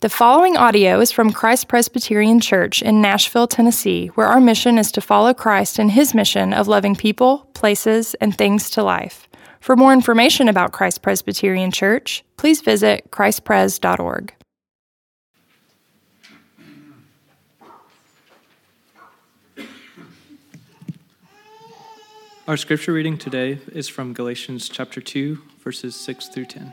The following audio is from Christ Presbyterian Church in Nashville, Tennessee, where our mission is to follow Christ in his mission of loving people, places, and things to life. For more information about Christ Presbyterian Church, please visit christpres.org. Our scripture reading today is from Galatians chapter 2, verses 6 through 10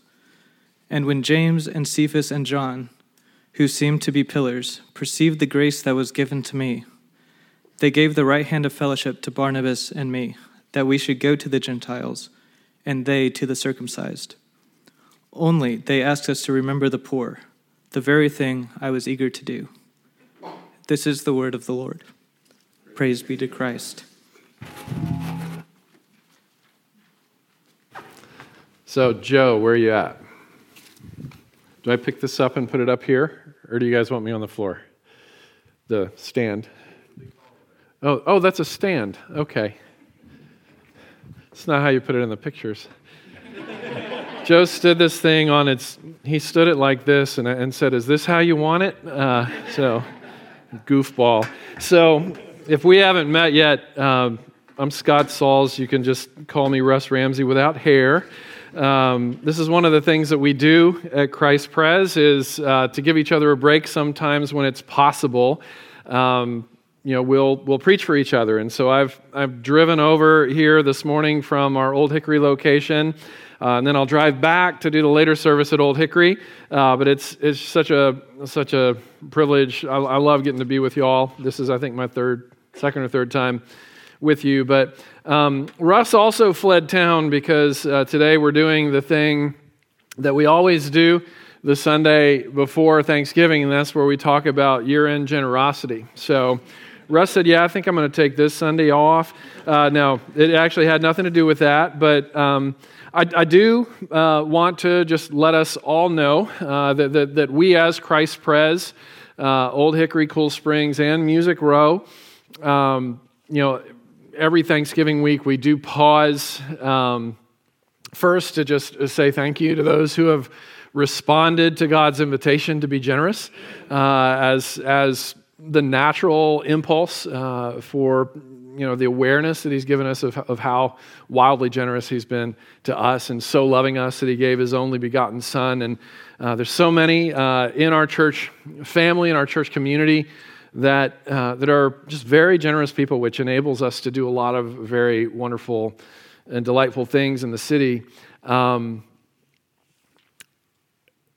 And when James and Cephas and John, who seemed to be pillars, perceived the grace that was given to me, they gave the right hand of fellowship to Barnabas and me, that we should go to the Gentiles, and they to the circumcised. Only they asked us to remember the poor, the very thing I was eager to do. This is the word of the Lord. Praise be to Christ. So, Joe, where are you at? Do I pick this up and put it up here, or do you guys want me on the floor? The stand. Oh, oh, that's a stand. Okay. It's not how you put it in the pictures. Joe stood this thing on its, he stood it like this and, and said, Is this how you want it? Uh, so, goofball. So, if we haven't met yet, um, I'm Scott Sauls. You can just call me Russ Ramsey without hair. Um, this is one of the things that we do at Christ Pres is uh, to give each other a break sometimes when it's possible. Um, you know, we'll we'll preach for each other, and so I've I've driven over here this morning from our Old Hickory location, uh, and then I'll drive back to do the later service at Old Hickory. Uh, but it's it's such a such a privilege. I, I love getting to be with y'all. This is I think my third, second or third time with you. But um, Russ also fled town because uh, today we're doing the thing that we always do the Sunday before Thanksgiving, and that's where we talk about year end generosity. So Russ said, Yeah, I think I'm going to take this Sunday off. Uh, no, it actually had nothing to do with that, but. Um, I, I, do uh, want to just let us all know uh, that, that, that, we, as Christ Pres, uh, Old Hickory, Cool Springs, and Music Row, um, you know, every Thanksgiving week, we do pause um, first to just say thank you to those who have responded to God's invitation to be generous uh, as, as the natural impulse uh, for you know the awareness that he's given us of, of how wildly generous he's been to us and so loving us that he gave his only begotten son. And uh, there's so many uh, in our church family in our church community that, uh, that are just very generous people, which enables us to do a lot of very wonderful and delightful things in the city. Um,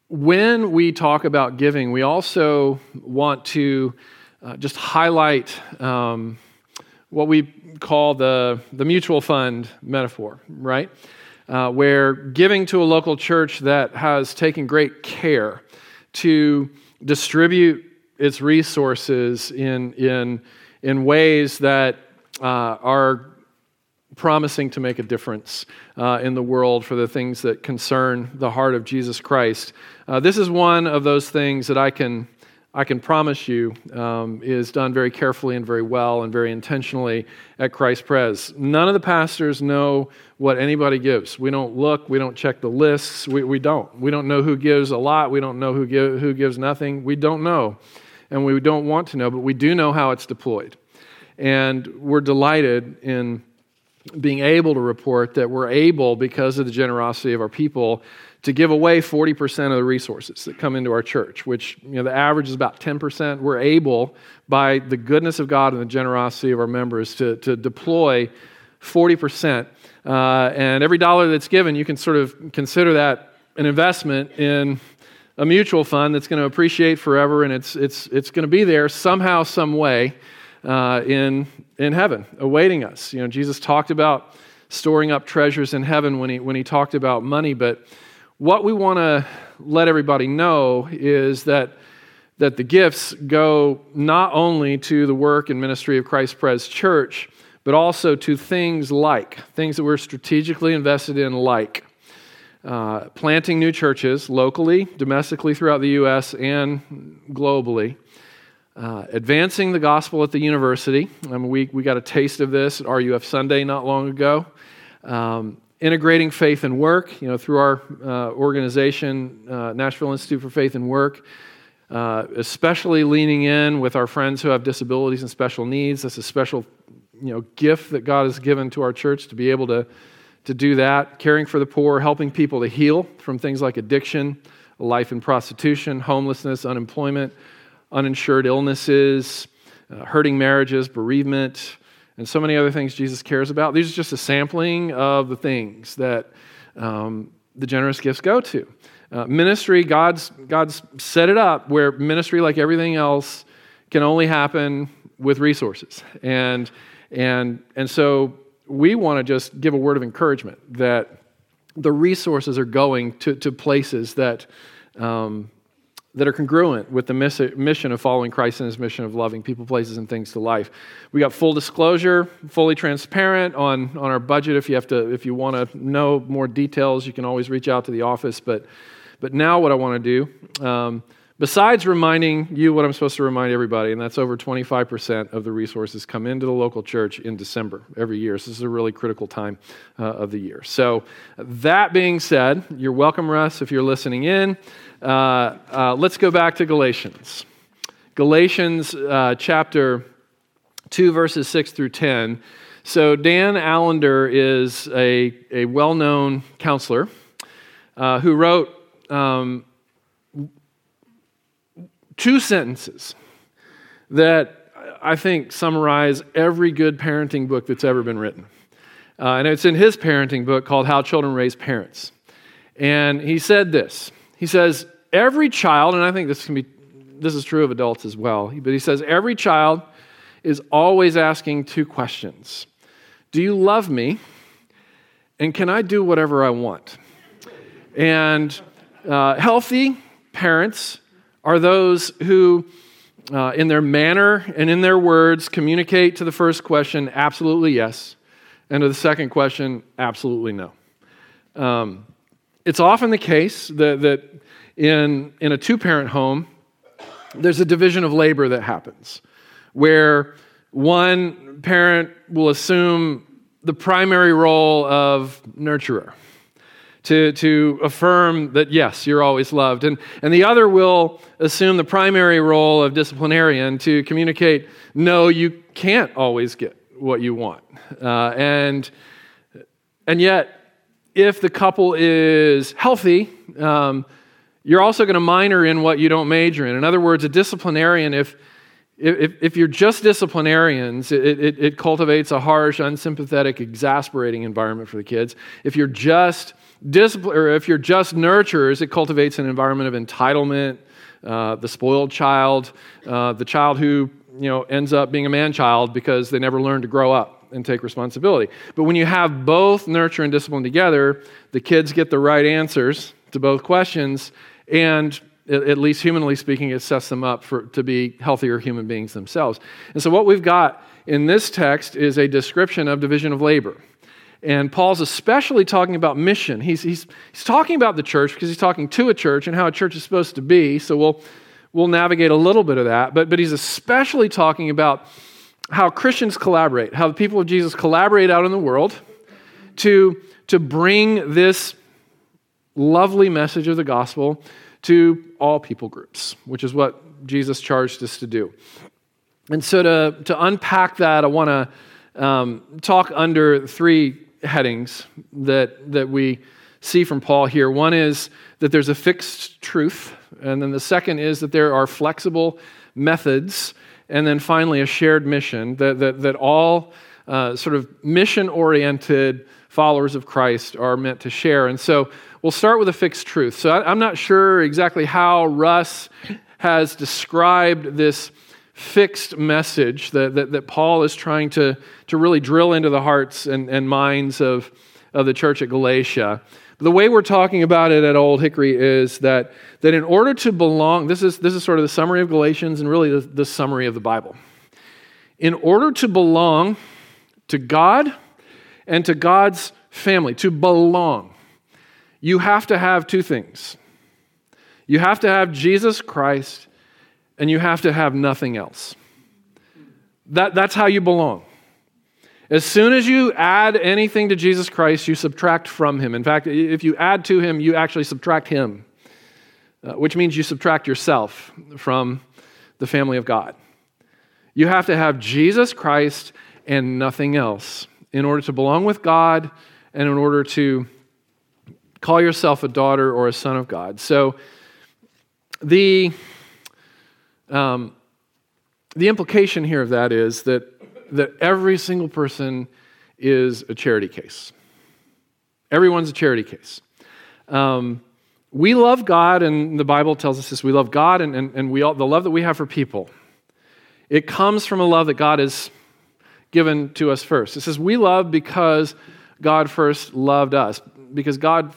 when we talk about giving, we also want to uh, just highlight um, what we call the, the mutual fund metaphor, right? Uh, where giving to a local church that has taken great care to distribute its resources in, in, in ways that uh, are promising to make a difference uh, in the world for the things that concern the heart of Jesus Christ. Uh, this is one of those things that I can, I can promise you um, is done very carefully and very well and very intentionally at Christ Pres. None of the pastors know what anybody gives. We don't look, we don't check the lists, we, we don't. We don't know who gives a lot, we don't know who, give, who gives nothing, we don't know and we don't want to know, but we do know how it's deployed. And we're delighted in being able to report that we're able, because of the generosity of our people, to give away 40% of the resources that come into our church, which you know, the average is about 10%. We're able, by the goodness of God and the generosity of our members, to, to deploy 40%. Uh, and every dollar that's given, you can sort of consider that an investment in a mutual fund that's going to appreciate forever and it's, it's, it's going to be there somehow, some way uh, in, in heaven, awaiting us. You know, Jesus talked about storing up treasures in heaven when he, when he talked about money, but what we want to let everybody know is that, that the gifts go not only to the work and ministry of Christ Pres Church, but also to things like, things that we're strategically invested in, like uh, planting new churches locally, domestically throughout the U.S., and globally. Uh, advancing the gospel at the university. I mean, we, we got a taste of this at RUF Sunday not long ago. Um, integrating faith and work, you know, through our uh, organization, uh, Nashville Institute for Faith and Work, uh, especially leaning in with our friends who have disabilities and special needs. That's a special, you know, gift that God has given to our church to be able to, to do that. Caring for the poor, helping people to heal from things like addiction, life in prostitution, homelessness, unemployment, uninsured illnesses, uh, hurting marriages, bereavement, and so many other things Jesus cares about. These are just a sampling of the things that um, the generous gifts go to. Uh, ministry, God's, God's set it up where ministry, like everything else, can only happen with resources. And, and, and so we want to just give a word of encouragement that the resources are going to, to places that um, that are congruent with the mission of following Christ and his mission of loving people, places, and things to life. We got full disclosure, fully transparent on, on our budget. If you have to, if you want to know more details, you can always reach out to the office. But, but now what I want to do, um, besides reminding you what I'm supposed to remind everybody, and that's over 25% of the resources come into the local church in December every year. So this is a really critical time uh, of the year. So that being said, you're welcome, Russ, if you're listening in. Uh, uh, let's go back to Galatians. Galatians uh, chapter 2, verses 6 through 10. So, Dan Allender is a, a well known counselor uh, who wrote um, two sentences that I think summarize every good parenting book that's ever been written. Uh, and it's in his parenting book called How Children Raise Parents. And he said this He says, Every child, and I think this can be this is true of adults as well, but he says every child is always asking two questions. Do you love me? And can I do whatever I want? And uh, healthy parents are those who, uh, in their manner and in their words, communicate to the first question, absolutely yes, and to the second question, absolutely no. Um, it's often the case that, that in, in a two parent home, there's a division of labor that happens where one parent will assume the primary role of nurturer to, to affirm that, yes, you're always loved. And, and the other will assume the primary role of disciplinarian to communicate, no, you can't always get what you want. Uh, and, and yet, if the couple is healthy, um, you're also going to minor in what you don't major in. In other words, a disciplinarian, if, if, if you're just disciplinarians, it, it, it cultivates a harsh, unsympathetic, exasperating environment for the kids. If you're just discipline, or if you're just nurturers, it cultivates an environment of entitlement, uh, the spoiled child, uh, the child who you know ends up being a man child because they never learned to grow up and take responsibility. But when you have both nurture and discipline together, the kids get the right answers to both questions, and at least humanly speaking, it sets them up for, to be healthier human beings themselves. And so, what we've got in this text is a description of division of labor. And Paul's especially talking about mission. He's, he's, he's talking about the church because he's talking to a church and how a church is supposed to be. So, we'll, we'll navigate a little bit of that. But, but he's especially talking about how Christians collaborate, how the people of Jesus collaborate out in the world to, to bring this lovely message of the gospel to all people groups, which is what Jesus charged us to do. And so, to, to unpack that, I want to um, talk under three headings that, that we see from Paul here. One is that there's a fixed truth, and then the second is that there are flexible methods, and then finally, a shared mission that, that, that all uh, sort of mission oriented followers of Christ are meant to share. And so, We'll start with a fixed truth. So I'm not sure exactly how Russ has described this fixed message that, that, that, Paul is trying to, to really drill into the hearts and, and minds of, of the church at Galatia. The way we're talking about it at Old Hickory is that, that in order to belong, this is, this is sort of the summary of Galatians and really the, the summary of the Bible. In order to belong to God and to God's family, to belong, you have to have two things. You have to have Jesus Christ and you have to have nothing else. That, that's how you belong. As soon as you add anything to Jesus Christ, you subtract from him. In fact, if you add to him, you actually subtract him, uh, which means you subtract yourself from the family of God. You have to have Jesus Christ and nothing else in order to belong with God and in order to call yourself a daughter or a son of God. So, the, um, the implication here of that is that that every single person is a charity case. Everyone's a charity case. Um, we love God, and the Bible tells us this we love God, and, and, and we all, the love that we have for people, it comes from a love that God has given to us first. It says, We love because God first loved us, because God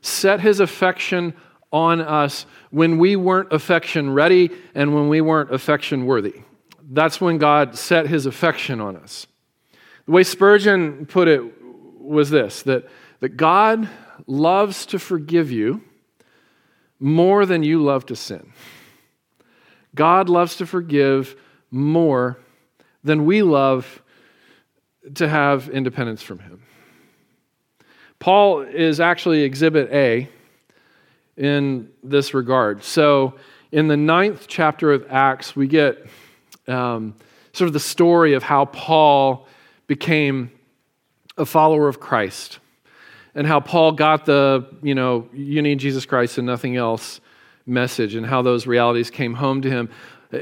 set his affection on us when we weren't affection ready and when we weren't affection worthy that's when God set his affection on us. The way Spurgeon put it was this that, that God loves to forgive you more than you love to sin. God loves to forgive more than we love to have independence from Him. Paul is actually exhibit A in this regard. So, in the ninth chapter of Acts, we get um, sort of the story of how Paul became a follower of Christ and how Paul got the, you know, you need Jesus Christ and nothing else message and how those realities came home to him.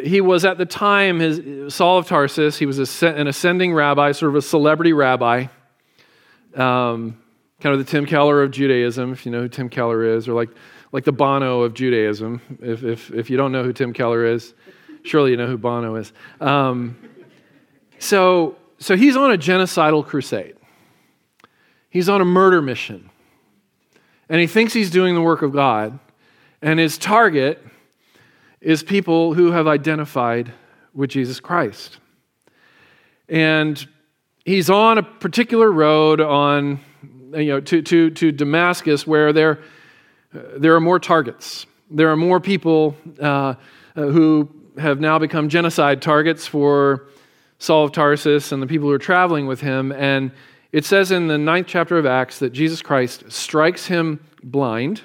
He was at the time, his, Saul of Tarsus, he was an ascending rabbi, sort of a celebrity rabbi, um, kind of the Tim Keller of Judaism, if you know who Tim Keller is, or like, like the Bono of Judaism, if, if, if you don't know who Tim Keller is. Surely you know who Bono is. Um, so, so he's on a genocidal crusade. He's on a murder mission. And he thinks he's doing the work of God. And his target is people who have identified with Jesus Christ. And he's on a particular road on, you know, to, to, to Damascus where there, there are more targets. There are more people uh, who have now become genocide targets for Saul of Tarsus and the people who are traveling with him. And it says in the ninth chapter of Acts that Jesus Christ strikes him blind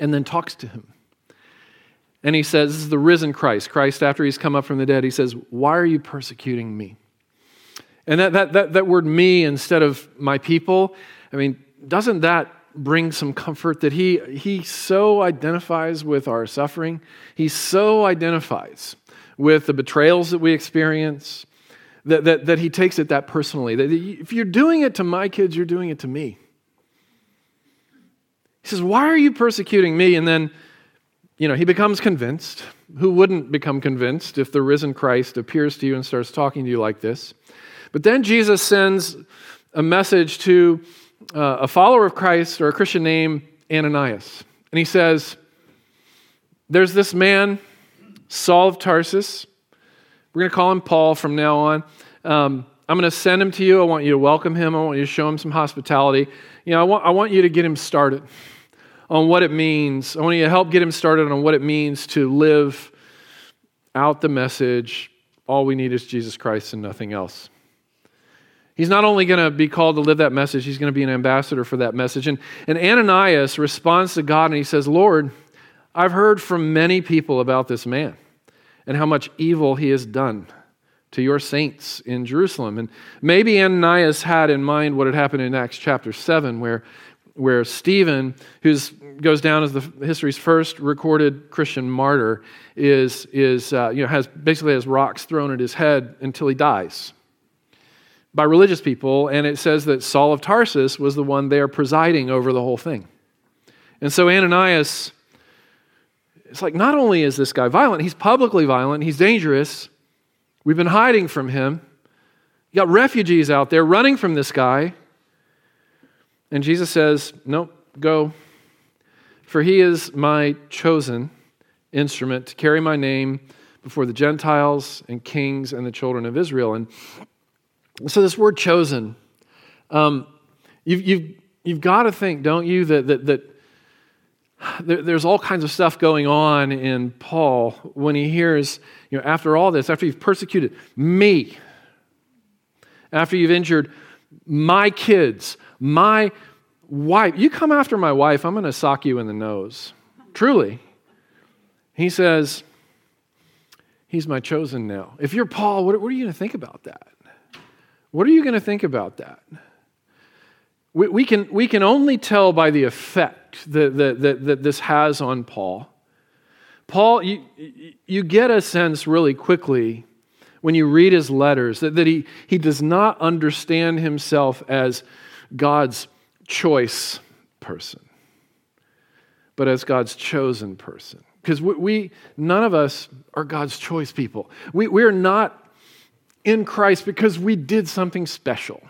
and then talks to him. And he says, This is the risen Christ. Christ, after he's come up from the dead, he says, Why are you persecuting me? And that, that, that, that word me instead of my people, I mean, doesn't that bring some comfort that he, he so identifies with our suffering. He so identifies with the betrayals that we experience that, that, that he takes it that personally. That if you're doing it to my kids, you're doing it to me. He says, Why are you persecuting me? And then, you know, he becomes convinced. Who wouldn't become convinced if the risen Christ appears to you and starts talking to you like this? But then Jesus sends a message to uh, a follower of Christ or a Christian named Ananias. And he says, There's this man, Saul of Tarsus. We're going to call him Paul from now on. Um, I'm going to send him to you. I want you to welcome him. I want you to show him some hospitality. You know, I want, I want you to get him started on what it means. I want you to help get him started on what it means to live out the message. All we need is Jesus Christ and nothing else. He's not only going to be called to live that message, he's going to be an ambassador for that message. And, and Ananias responds to God and he says, Lord, I've heard from many people about this man and how much evil he has done to your saints in Jerusalem. And maybe Ananias had in mind what had happened in Acts chapter 7, where, where Stephen, who goes down as the history's first recorded Christian martyr, is, is uh, you know, has basically has rocks thrown at his head until he dies by religious people, and it says that Saul of Tarsus was the one there presiding over the whole thing. And so Ananias, it's like not only is this guy violent, he's publicly violent, he's dangerous. We've been hiding from him. You got refugees out there running from this guy. And Jesus says, Nope, go. For he is my chosen instrument to carry my name before the Gentiles and kings and the children of Israel. And so, this word chosen, um, you've, you've, you've got to think, don't you, that, that, that there's all kinds of stuff going on in Paul when he hears, you know, after all this, after you've persecuted me, after you've injured my kids, my wife, you come after my wife, I'm going to sock you in the nose. Truly. He says, He's my chosen now. If you're Paul, what, what are you going to think about that? What are you going to think about that? We, we, can, we can only tell by the effect that, that, that, that this has on Paul. Paul, you, you get a sense really quickly when you read his letters that, that he, he does not understand himself as God's choice person, but as God's chosen person. Because we, we, none of us are God's choice people. We, we are not in Christ because we did something special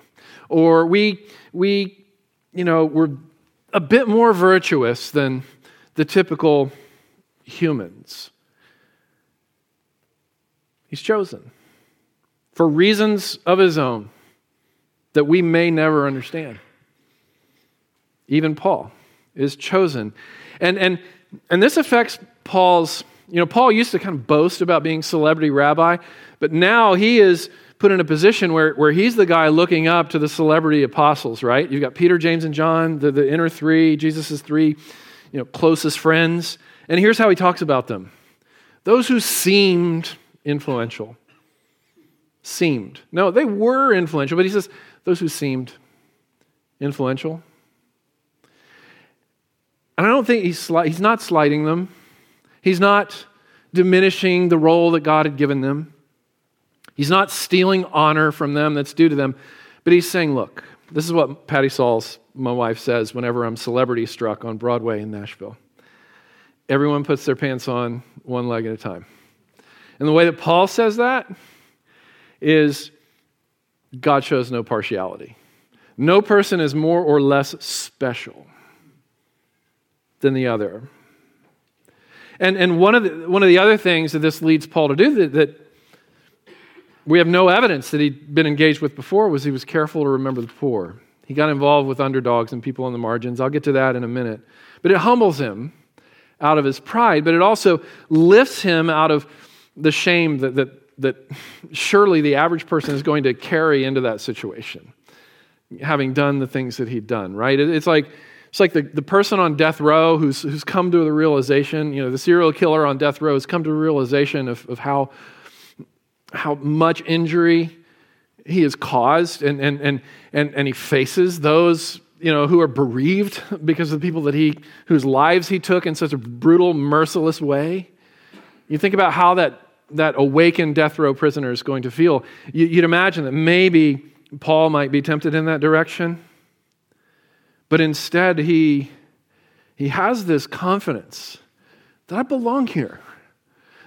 or we, we, you know, were a bit more virtuous than the typical humans. He's chosen for reasons of his own that we may never understand. Even Paul is chosen. And, and, and this affects Paul's, you know, Paul used to kind of boast about being celebrity rabbi, but now he is put in a position where, where he's the guy looking up to the celebrity apostles, right? You've got Peter, James, and John, the, the inner three, Jesus' three you know, closest friends. And here's how he talks about them those who seemed influential. Seemed. No, they were influential, but he says, those who seemed influential. And I don't think he's, sli- he's not slighting them. He's not diminishing the role that God had given them. He's not stealing honor from them that's due to them, but he's saying, look, this is what Patty Sauls, my wife, says whenever I'm celebrity struck on Broadway in Nashville. Everyone puts their pants on one leg at a time. And the way that Paul says that is God shows no partiality. No person is more or less special than the other. And, and one, of the, one of the other things that this leads Paul to do that, that we have no evidence that he'd been engaged with before was he was careful to remember the poor. He got involved with underdogs and people on the margins. I'll get to that in a minute. But it humbles him out of his pride, but it also lifts him out of the shame that, that, that surely the average person is going to carry into that situation, having done the things that he'd done, right? It's like, it's like the, the person on death row who's, who's come to the realization, you know, the serial killer on death row has come to the realization of, of how how much injury he has caused, and, and, and, and, and he faces those you know, who are bereaved because of the people that he, whose lives he took in such a brutal, merciless way. You think about how that, that awakened death row prisoner is going to feel. You, you'd imagine that maybe Paul might be tempted in that direction. But instead, he, he has this confidence that I belong here.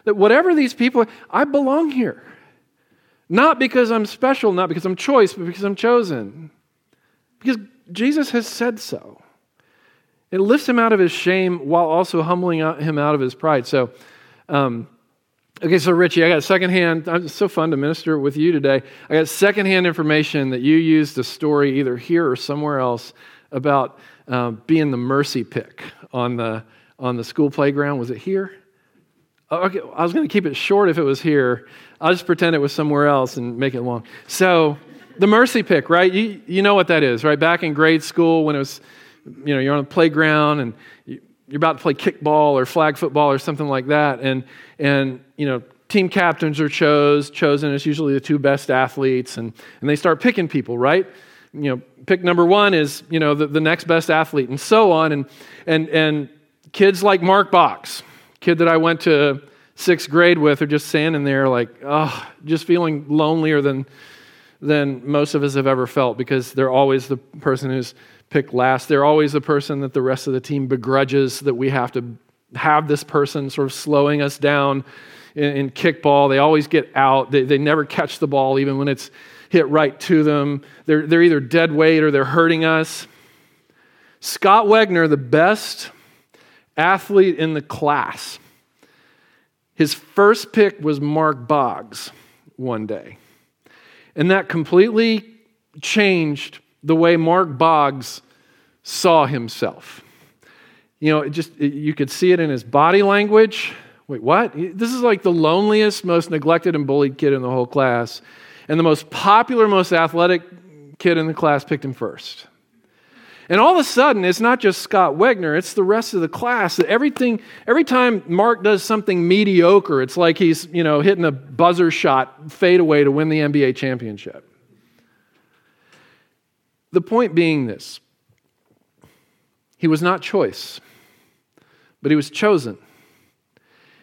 That whatever these people, I belong here. Not because I'm special, not because I'm choice, but because I'm chosen. Because Jesus has said so. It lifts him out of his shame while also humbling him out of his pride. So, um, okay, so Richie, I got secondhand, it's so fun to minister with you today. I got secondhand information that you used a story either here or somewhere else about um, being the mercy pick on the, on the school playground. Was it here? Okay, I was going to keep it short if it was here. I'll just pretend it was somewhere else and make it long. So, the mercy pick, right? You, you know what that is, right? Back in grade school when it was, you know, you're on the playground and you're about to play kickball or flag football or something like that. And, and you know, team captains are chose, chosen. It's usually the two best athletes. And, and they start picking people, right? You know, pick number one is, you know, the, the next best athlete and so on. And, and, and kids like Mark Boggs, kid that I went to sixth grade with are just standing there like, oh, just feeling lonelier than, than most of us have ever felt because they're always the person who's picked last. They're always the person that the rest of the team begrudges that we have to have this person sort of slowing us down in, in kickball. They always get out. They, they never catch the ball even when it's hit right to them. They're, they're either dead weight or they're hurting us. Scott Wegner, the best athlete in the class, his first pick was Mark Boggs one day. And that completely changed the way Mark Boggs saw himself. You know, it just it, you could see it in his body language. Wait, what? This is like the loneliest, most neglected and bullied kid in the whole class. And the most popular, most athletic kid in the class picked him first. And all of a sudden, it's not just Scott Wegner, it's the rest of the class. Everything, every time Mark does something mediocre, it's like he's, you know, hitting a buzzer shot fadeaway to win the NBA championship. The point being this he was not choice, but he was chosen.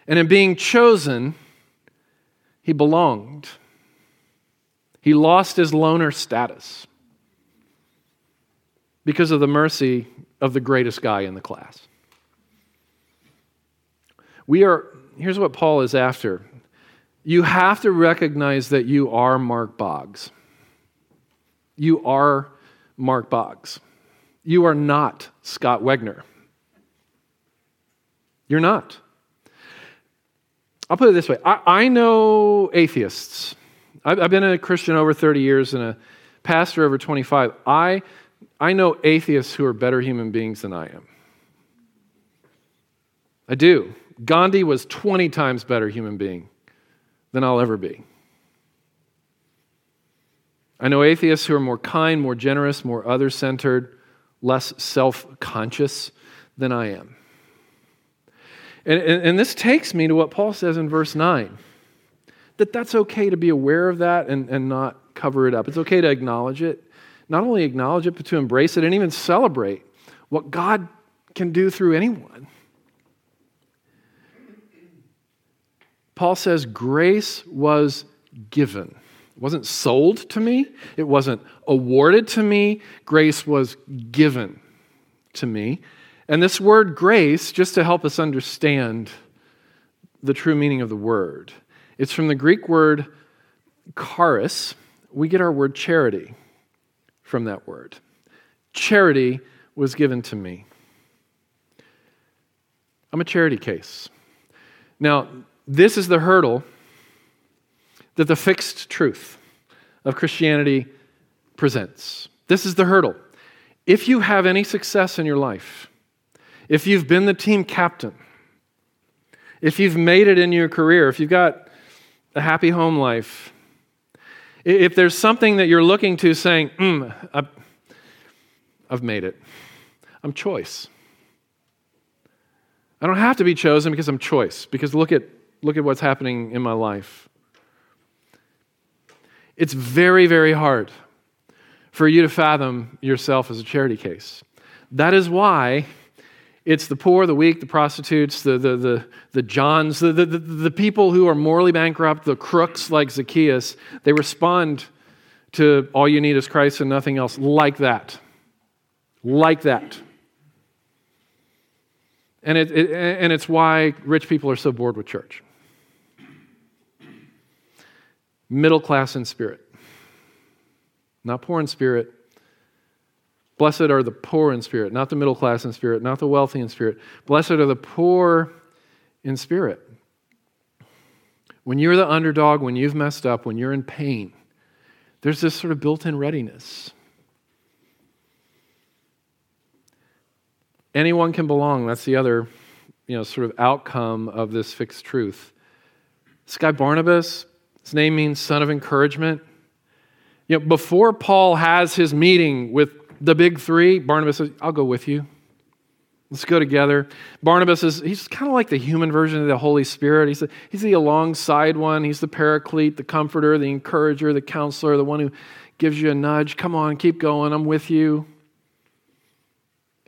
And in being chosen, he belonged. He lost his loner status because of the mercy of the greatest guy in the class. We are, here's what Paul is after. You have to recognize that you are Mark Boggs. You are Mark Boggs. You are not Scott Wegner. You're not. I'll put it this way I, I know atheists. I've, I've been a Christian over 30 years and a pastor over 25. I I know atheists who are better human beings than I am. I do. Gandhi was 20 times better human being than I'll ever be. I know atheists who are more kind, more generous, more other centered, less self conscious than I am. And, and, and, this takes me to what Paul says in verse 9 that that's okay to be aware of that and, and not cover it up. It's okay to acknowledge it not only acknowledge it, but to embrace it and even celebrate what God can do through anyone. Paul says, Grace was given. It wasn't sold to me, it wasn't awarded to me. Grace was given to me. And this word grace, just to help us understand the true meaning of the word, it's from the Greek word charis. We get our word charity from that word. Charity was given to me. I'm a charity case. Now, this is the hurdle that the fixed truth of Christianity presents. This is the hurdle. If you have any success in your life, if you've been the team captain, if you've made it in your career, if you've got a happy home life, if there's something that you're looking to saying, mm, I've, made it, I'm choice. I don't have to be chosen because I'm choice, because look at, look at what's happening in my life. It's very, very hard for you to fathom yourself as a charity case. That is why it's the poor, the weak, the prostitutes, the, the, the, the Johns, the, the, the people who are morally bankrupt, the crooks like Zacchaeus. They respond to all you need is Christ and nothing else like that. Like that. And, it, it, and it's why rich people are so bored with church. Middle class in spirit, not poor in spirit, Blessed are the poor in spirit, not the middle class in spirit, not the wealthy in spirit. Blessed are the poor in spirit. When you're the underdog, when you've messed up, when you're in pain, there's this sort of built in readiness. Anyone can belong. That's the other, you know, sort of outcome of this fixed truth. This guy Barnabas, his name means son of encouragement. You know, before Paul has his meeting with the big three, Barnabas says, I'll go with you. Let's go together. Barnabas is, he's kind of like the human version of the Holy Spirit. He's, the, he's the alongside one. He's the paraclete, the comforter, the encourager, the counselor, the one who gives you a nudge. Come on, keep going. I'm with you.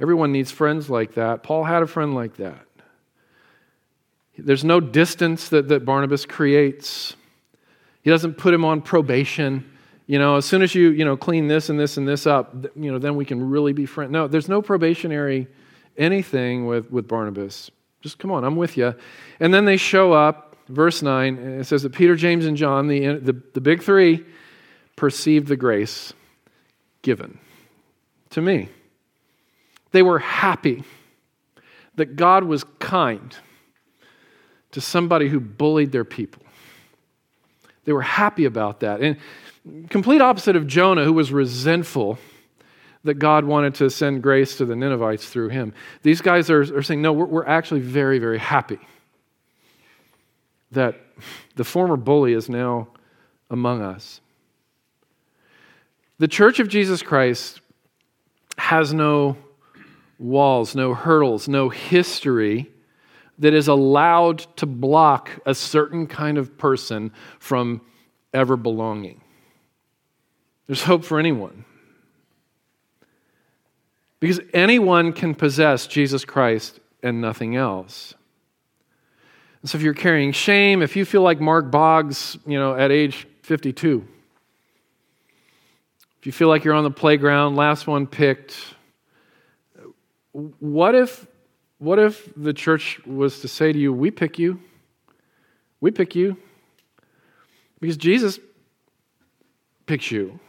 Everyone needs friends like that. Paul had a friend like that. There's no distance that, that Barnabas creates. He doesn't put him on probation you know, as soon as you, you know, clean this and this and this up, you know, then we can really be friends. No, there's no probationary anything with, with Barnabas. Just come on, I'm with you. And then they show up, verse 9, it says that Peter, James, and John, the, the, the big three, perceived the grace given to me. They were happy that God was kind to somebody who bullied their people. They were happy about that. And complete opposite of Jonah, who was resentful that God wanted to send grace to the Ninevites through him. These guys are, are saying, no, we're, we're actually very, very happy that the former bully is now among us. The church of Jesus Christ has no walls, no hurdles, no history that is allowed to block a certain kind of person from ever belonging. There's hope for anyone. Because anyone can possess Jesus Christ and nothing else. And so if you're carrying shame, if you feel like Mark Boggs, you know, at age 52, if you feel like you're on the playground, last one picked, what if what if the church was to say to you, We pick you? We pick you. Because Jesus picks you.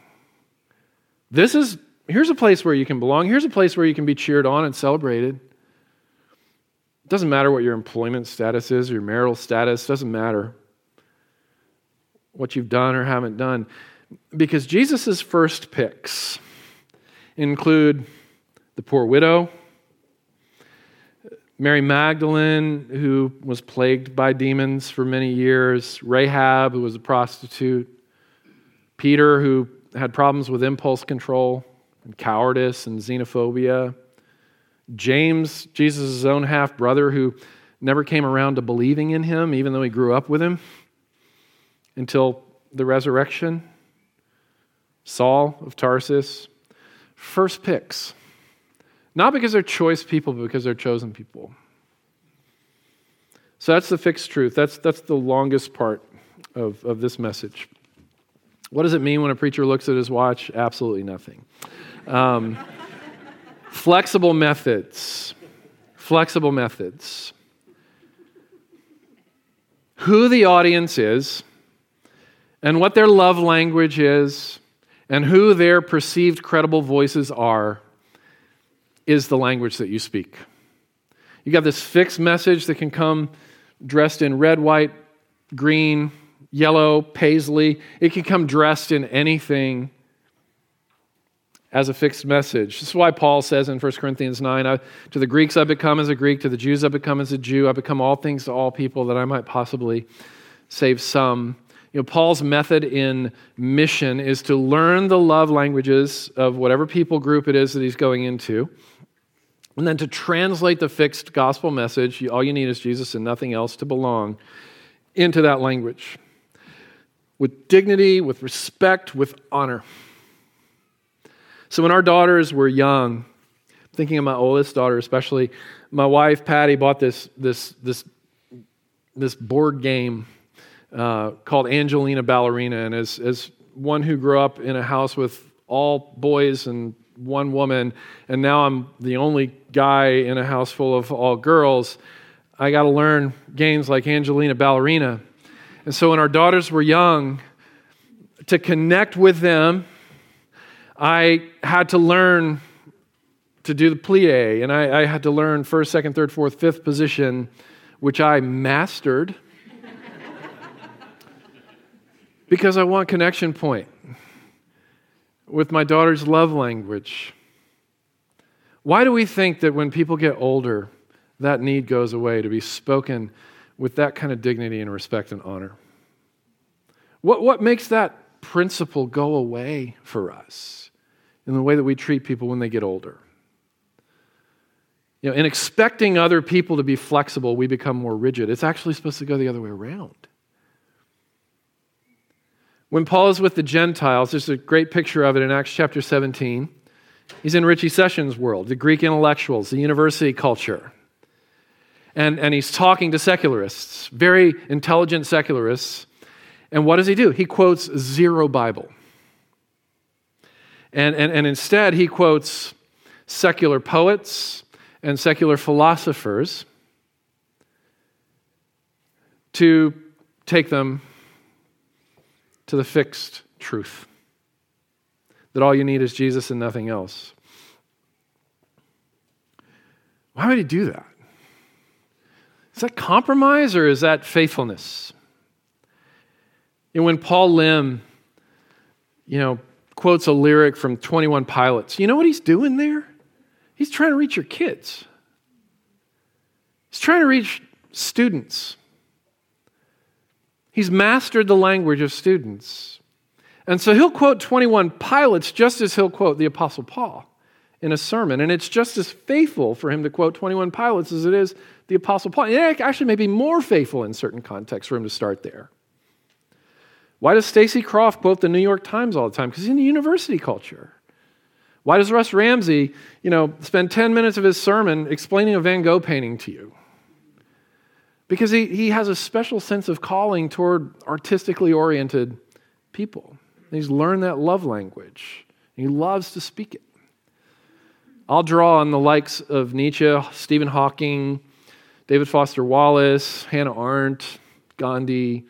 This is, here's a place where you can belong. Here's a place where you can be cheered on and celebrated. It doesn't matter what your employment status is, your marital status, doesn't matter what you've done or haven't done. Because Jesus' first picks include the poor widow, Mary Magdalene, who was plagued by demons for many years, Rahab, who was a prostitute, Peter, who had problems with impulse control and cowardice and xenophobia, James, Jesus' own half brother, who never came around to believing in him, even though he grew up with him until the resurrection, Saul of Tarsus. First picks not because they're choice people, but because they're chosen people. So that's the fixed truth. That's, that's the longest part of, of this message. What does it mean when a preacher looks at his watch? Absolutely nothing. Um, flexible methods. Flexible methods. Who the audience is, and what their love language is, and who their perceived credible voices are is the language that you speak. You got this fixed message that can come dressed in red, white, green, yellow, paisley. It can come dressed in anything as a fixed message. This is why Paul says in 1 Corinthians 9 To the Greeks I become as a Greek, to the Jews I become as a Jew, I become all things to all people that I might possibly save some. You know, Paul's method in mission is to learn the love languages of whatever people group it is that he's going into and then to translate the fixed gospel message, all you need is Jesus and nothing else to belong into that language with dignity, with respect, with honor. So when our daughters were young, thinking of my oldest daughter especially, my wife Patty bought this this this this board game uh, called Angelina Ballerina, and as as one who grew up in a house with all boys and one woman, and now I'm the only guy in a house full of all girls. I got to learn games like Angelina Ballerina. And so when our daughters were young, to connect with them, I had to learn to do the plie, and I, I had to learn first, second, third, fourth, fifth position, which I mastered because I want connection point with my daughter's love language. Why do we think that when people get older, that need goes away to be spoken with that kind of dignity and respect and honor? What, what makes that principle go away for us in the way that we treat people when they get older? You know, in expecting other people to be flexible, we become more rigid. It's actually supposed to go the other way around. When Paul is with the Gentiles, there's a great picture of it in Acts chapter 17. He's in Richie Sessions' world, the Greek intellectuals, the university culture. And, and he's talking to secularists, very intelligent secularists. And what does he do? He quotes zero Bible. And, and, and instead, he quotes secular poets and secular philosophers to take them to the fixed truth that all you need is Jesus and nothing else. Why would he do that? Is that compromise or is that faithfulness? Know, when Paul Lim, you know, quotes a lyric from 21 Pilots, you know what he's doing there? He's trying to reach your kids. He's trying to reach students. He's mastered the language of students. And so he'll quote 21 Pilots just as he'll quote the Apostle Paul in a sermon. And it's just as faithful for him to quote 21 Pilots as it is the Apostle Paul. It actually may be more faithful in certain contexts for him to start there. Why does Stacy Croft quote the New York Times all the time? Because he's in the university culture. Why does Russ Ramsey, you know, spend 10 minutes of his sermon explaining a Van Gogh painting to you? Because he, he has a special sense of calling toward artistically oriented people. He's learned that love language. And He loves to speak it. I'll draw on the likes of Nietzsche, Stephen Hawking, David Foster Wallace, Hannah Arendt, Gandhi,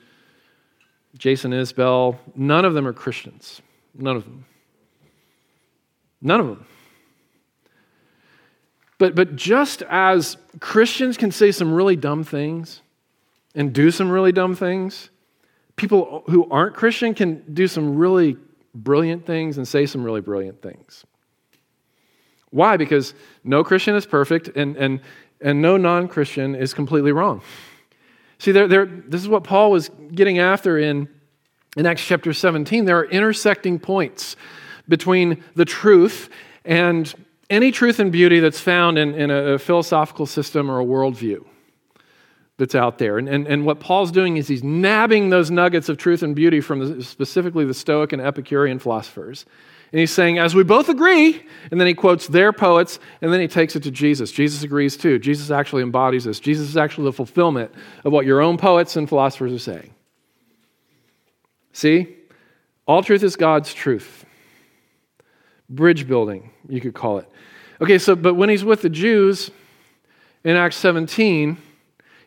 Jason Isbell. None of them are Christians. None of them. None of them. But, but just as Christians can say some really dumb things and do some really dumb things, people who aren't Christian can do some really brilliant things and say some really brilliant things. Why? Because no Christian is perfect and, and, and no non Christian is completely wrong. See, they're, they're, this is what Paul was getting after in, in Acts chapter 17. There are intersecting points between the truth and any truth and beauty that's found in, in a, philosophical system or a worldview that's out there. And, and, and what Paul's doing is he's nabbing those nuggets of truth and beauty from the, specifically the Stoic and Epicurean philosophers. And he's saying, as we both agree, and then he quotes their poets, and then he takes it to Jesus. Jesus agrees too. Jesus actually embodies this. Jesus is actually the fulfillment of what your own poets and philosophers are saying. See? All truth is God's truth. Bridge building, you could call it. Okay, so, but when he's with the Jews in Acts 17,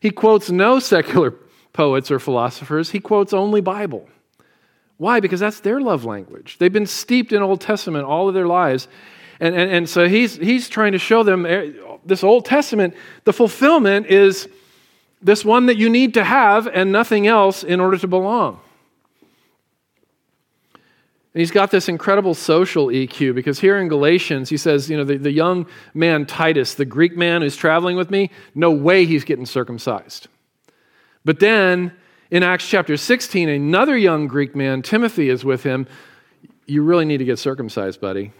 he quotes no secular poets or philosophers, he quotes only Bible. Why? Because that's their love language. They've been steeped in Old Testament all of their lives. And, and, and so he's, he's trying to show them eh, this Old Testament, the fulfillment is this one that you need to have and nothing else in order to belong. And he's got this incredible social EQ because here in Galatians, he says, you know, the, the young man Titus, the Greek man who's traveling with me, no way he's getting circumcised. But then in Acts chapter 16, another young Greek man, Timothy, is with him. You really need to get circumcised, buddy.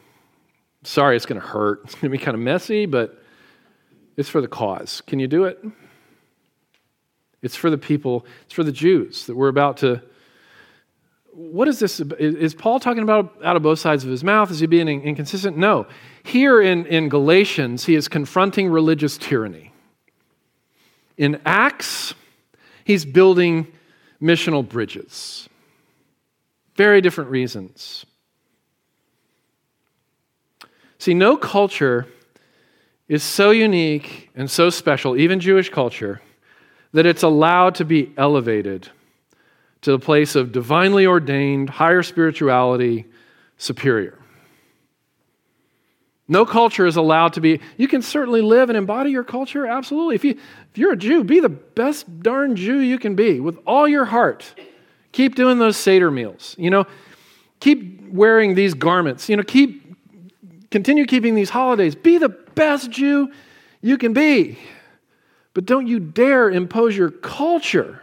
Sorry, it's going to hurt. It's going to be kind of messy, but it's for the cause. Can you do it? It's for the people, it's for the Jews that we're about to what is this? Is Paul talking about out of both sides of his mouth? Is he being inconsistent? No. Here in, in Galatians, he is confronting religious tyranny. In Acts, he's building missional bridges. Very different reasons. See, no culture is so unique and so special, even Jewish culture, that it's allowed to be elevated to the place of divinely ordained, higher spirituality, superior. No culture is allowed to be, you can certainly live and embody your culture, absolutely. If, you, if you're a Jew, be the best darn Jew you can be with all your heart. Keep doing those Seder meals. You know, keep wearing these garments. You know, keep, continue keeping these holidays. Be the best Jew you can be. But don't you dare impose your culture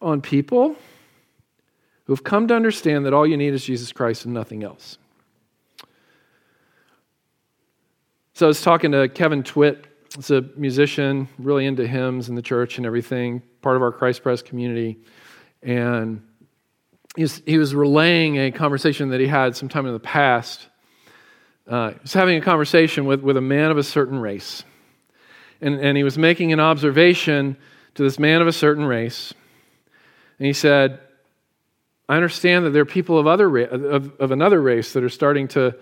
on people who've come to understand that all you need is Jesus Christ and nothing else. So I was talking to Kevin Twit. He's a musician, really into hymns and the church and everything, part of our Christ Pres community. And he was relaying a conversation that he had sometime in the past. Uh, he was having a conversation with, with a man of a certain race. And, and he was making an observation to this man of a certain race. And he said, I understand that there are people of, other, of, of another race that are starting to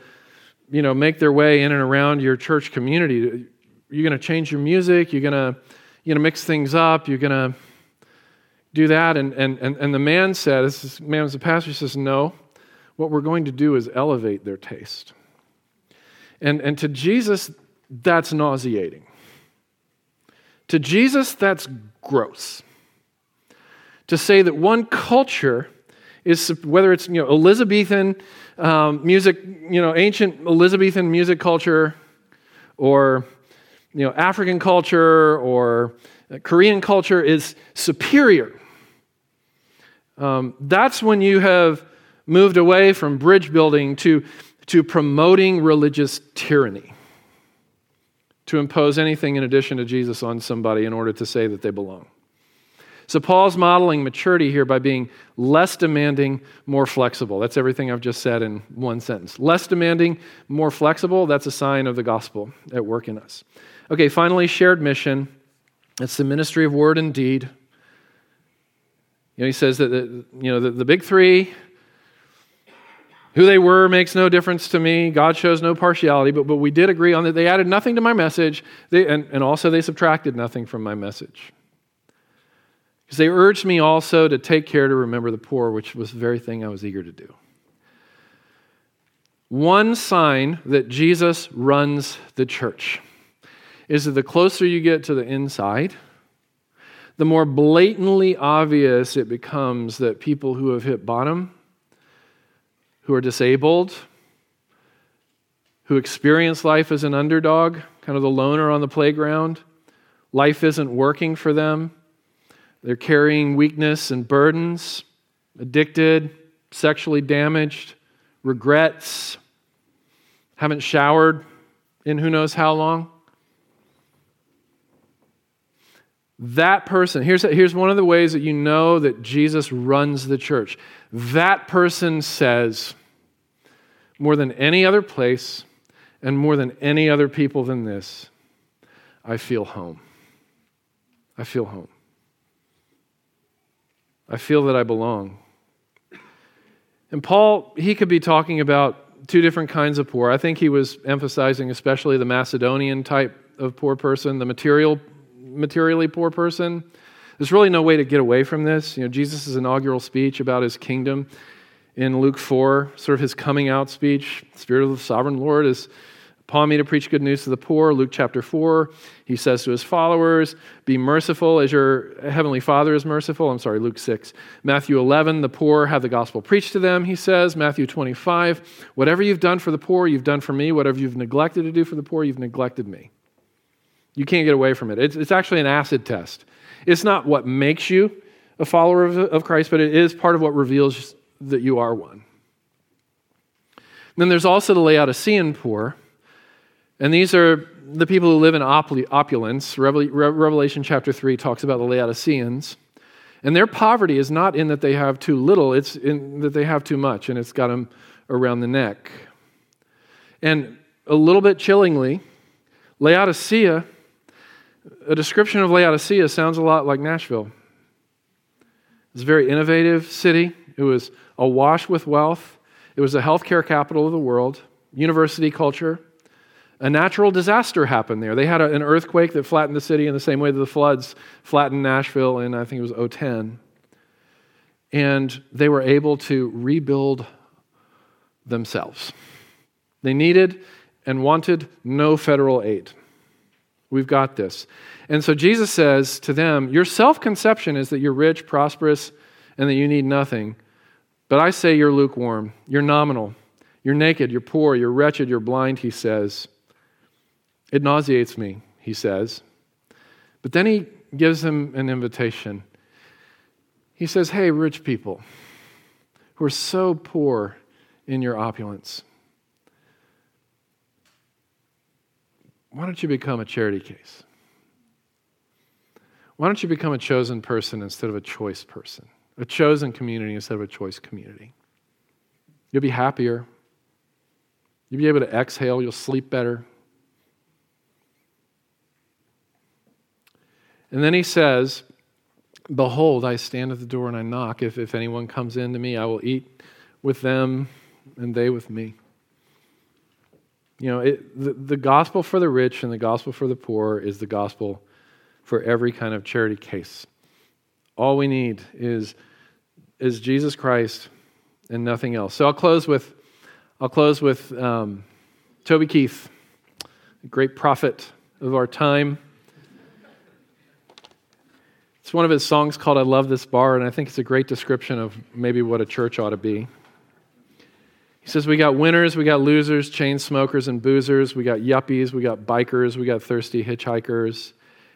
you know, make their way in and around your church community. You're going to change your music. You're going to you know, mix things up. You're going to do that. And, and, and, and the man said, this man was a pastor, he says, no, what we're going to do is elevate their taste. And, and to Jesus, that's nauseating. To Jesus, that's gross. To say that one culture is, whether it's you know, Elizabethan um, music, you know, ancient Elizabethan music culture, or you know, African culture or Korean culture is superior. Um, that's when you have moved away from bridge building to, to promoting religious tyranny, to impose anything in addition to Jesus on somebody in order to say that they belong. So, Paul's modeling maturity here by being less demanding, more flexible. That's everything I've just said in one sentence. Less demanding, more flexible, that's a sign of the gospel at work in us. Okay, finally, shared mission. It's the ministry of word and deed. You know, he says that the, you know, the, the big three, who they were makes no difference to me. God shows no partiality, but, but we did agree on that. They added nothing to my message, they, and, and also they subtracted nothing from my message. Because they urged me also to take care to remember the poor, which was the very thing I was eager to do. One sign that Jesus runs the church is that the closer you get to the inside, the more blatantly obvious it becomes that people who have hit bottom, who are disabled, who experience life as an underdog, kind of the loner on the playground, life isn't working for them they're carrying weakness and burdens, addicted, sexually damaged, regrets, haven't showered in who knows how long. That person, here's, here's one of the ways that you know that Jesus runs the church. That person says, more than any other place and more than any other people than this, I feel home. I feel home. I feel that I belong. And Paul, he could be talking about two different kinds of poor. I think he was emphasizing especially the Macedonian type of poor person, the material, materially poor person. There's really no way to get away from this. You know, Jesus' inaugural speech about his kingdom in Luke 4, sort of his coming out speech, Spirit of the sovereign Lord is upon me to preach good news to the poor. Luke chapter 4, he says to his followers, Be merciful as your heavenly Father is merciful. I'm sorry, Luke 6. Matthew 11, the poor have the gospel preached to them, he says. Matthew 25, Whatever you've done for the poor, you've done for me. Whatever you've neglected to do for the poor, you've neglected me. You can't get away from it. It's, it's actually an acid test. It's not what makes you a follower of, of Christ, but it is part of what reveals that you are one. then there's also the Laodicean poor and these are the people who live in opulence. Revelation chapter 3 talks about the Laodiceans. And their poverty is not in that they have too little, it's in that they have too much, and it's got them around the neck. And a little bit chillingly, Laodicea, a description of Laodicea sounds a lot like Nashville. It's a very innovative city. It was awash with wealth. It was the healthcare capital of the world, university culture a natural disaster happened there. They had a, an earthquake that flattened the city in the same way that the floods flattened Nashville in, I think it was 010. And they were able to rebuild themselves. They needed and wanted no federal aid. We've got this. And so Jesus says to them, Your self conception is that you're rich, prosperous, and that you need nothing. But I say you're lukewarm, you're nominal, you're naked, you're poor, you're wretched, you're blind, he says. It nauseates me, he says. But then he gives them an invitation. He says, Hey, rich people who are so poor in your opulence, why don't you become a charity case? Why don't you become a chosen person instead of a choice person? A chosen community instead of a choice community. You'll be happier. You'll be able to exhale. You'll sleep better. And then he says, Behold, I stand at the door and I knock. If, if anyone comes in to me, I will eat with them and they with me. You know, it, the, the gospel for the rich and the gospel for the poor is the gospel for every kind of charity case. All we need is, is Jesus Christ and nothing else. So I'll close with, I'll close with um, Toby Keith. a great prophet of our time. It's one of his songs called I Love This Bar, and I think it's a great description of maybe what a church ought to be. He says, We got winners, we got losers, chain smokers and boozers, we got yuppies, we got bikers, we got thirsty hitchhikers,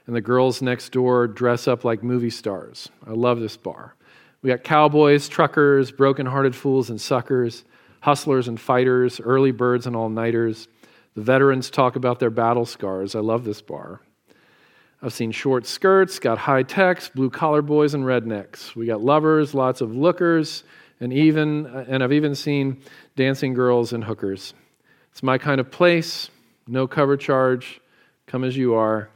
and the girls next door dress up like movie stars. I love this bar. We got cowboys, truckers, broken hearted fools and suckers, hustlers and fighters, early birds and all nighters. The veterans talk about their battle scars. I love this bar. I've seen short skirts, got high techs, blue collar boys, and rednecks. We got lovers, lots of lookers, and even uh, and I've even seen dancing girls and hookers. It's my kind of place. No cover charge. Come as you are.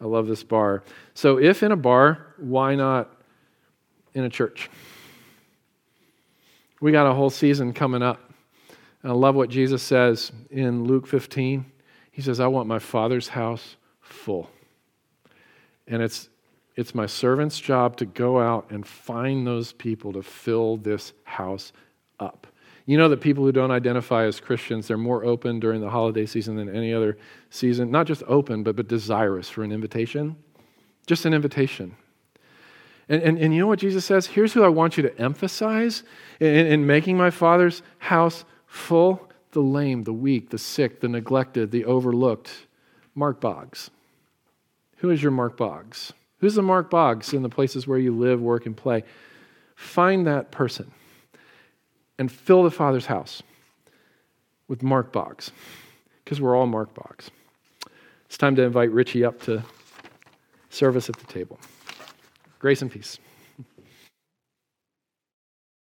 I love this bar. So if in a bar, why not in a church? We got a whole season coming up. And I love what Jesus says in Luke 15. He says, I want my Father's house full. And it's, it's my servant's job to go out and find those people to fill this house up. You know that people who don't identify as Christians, they're more open during the holiday season than any other season. Not just open, but, but desirous for an invitation. Just an invitation. And, and, and you know what Jesus says? Here's who I want you to emphasize in, in making my Father's house full the lame, the weak, the sick, the neglected, the overlooked. Mark Boggs. Who is your Mark Boggs? Who's the Mark Boggs in the places where you live, work, and play? Find that person and fill the Father's house with Mark Boggs, because we're all Mark Boggs. It's time to invite Richie up to service at the table. Grace and peace.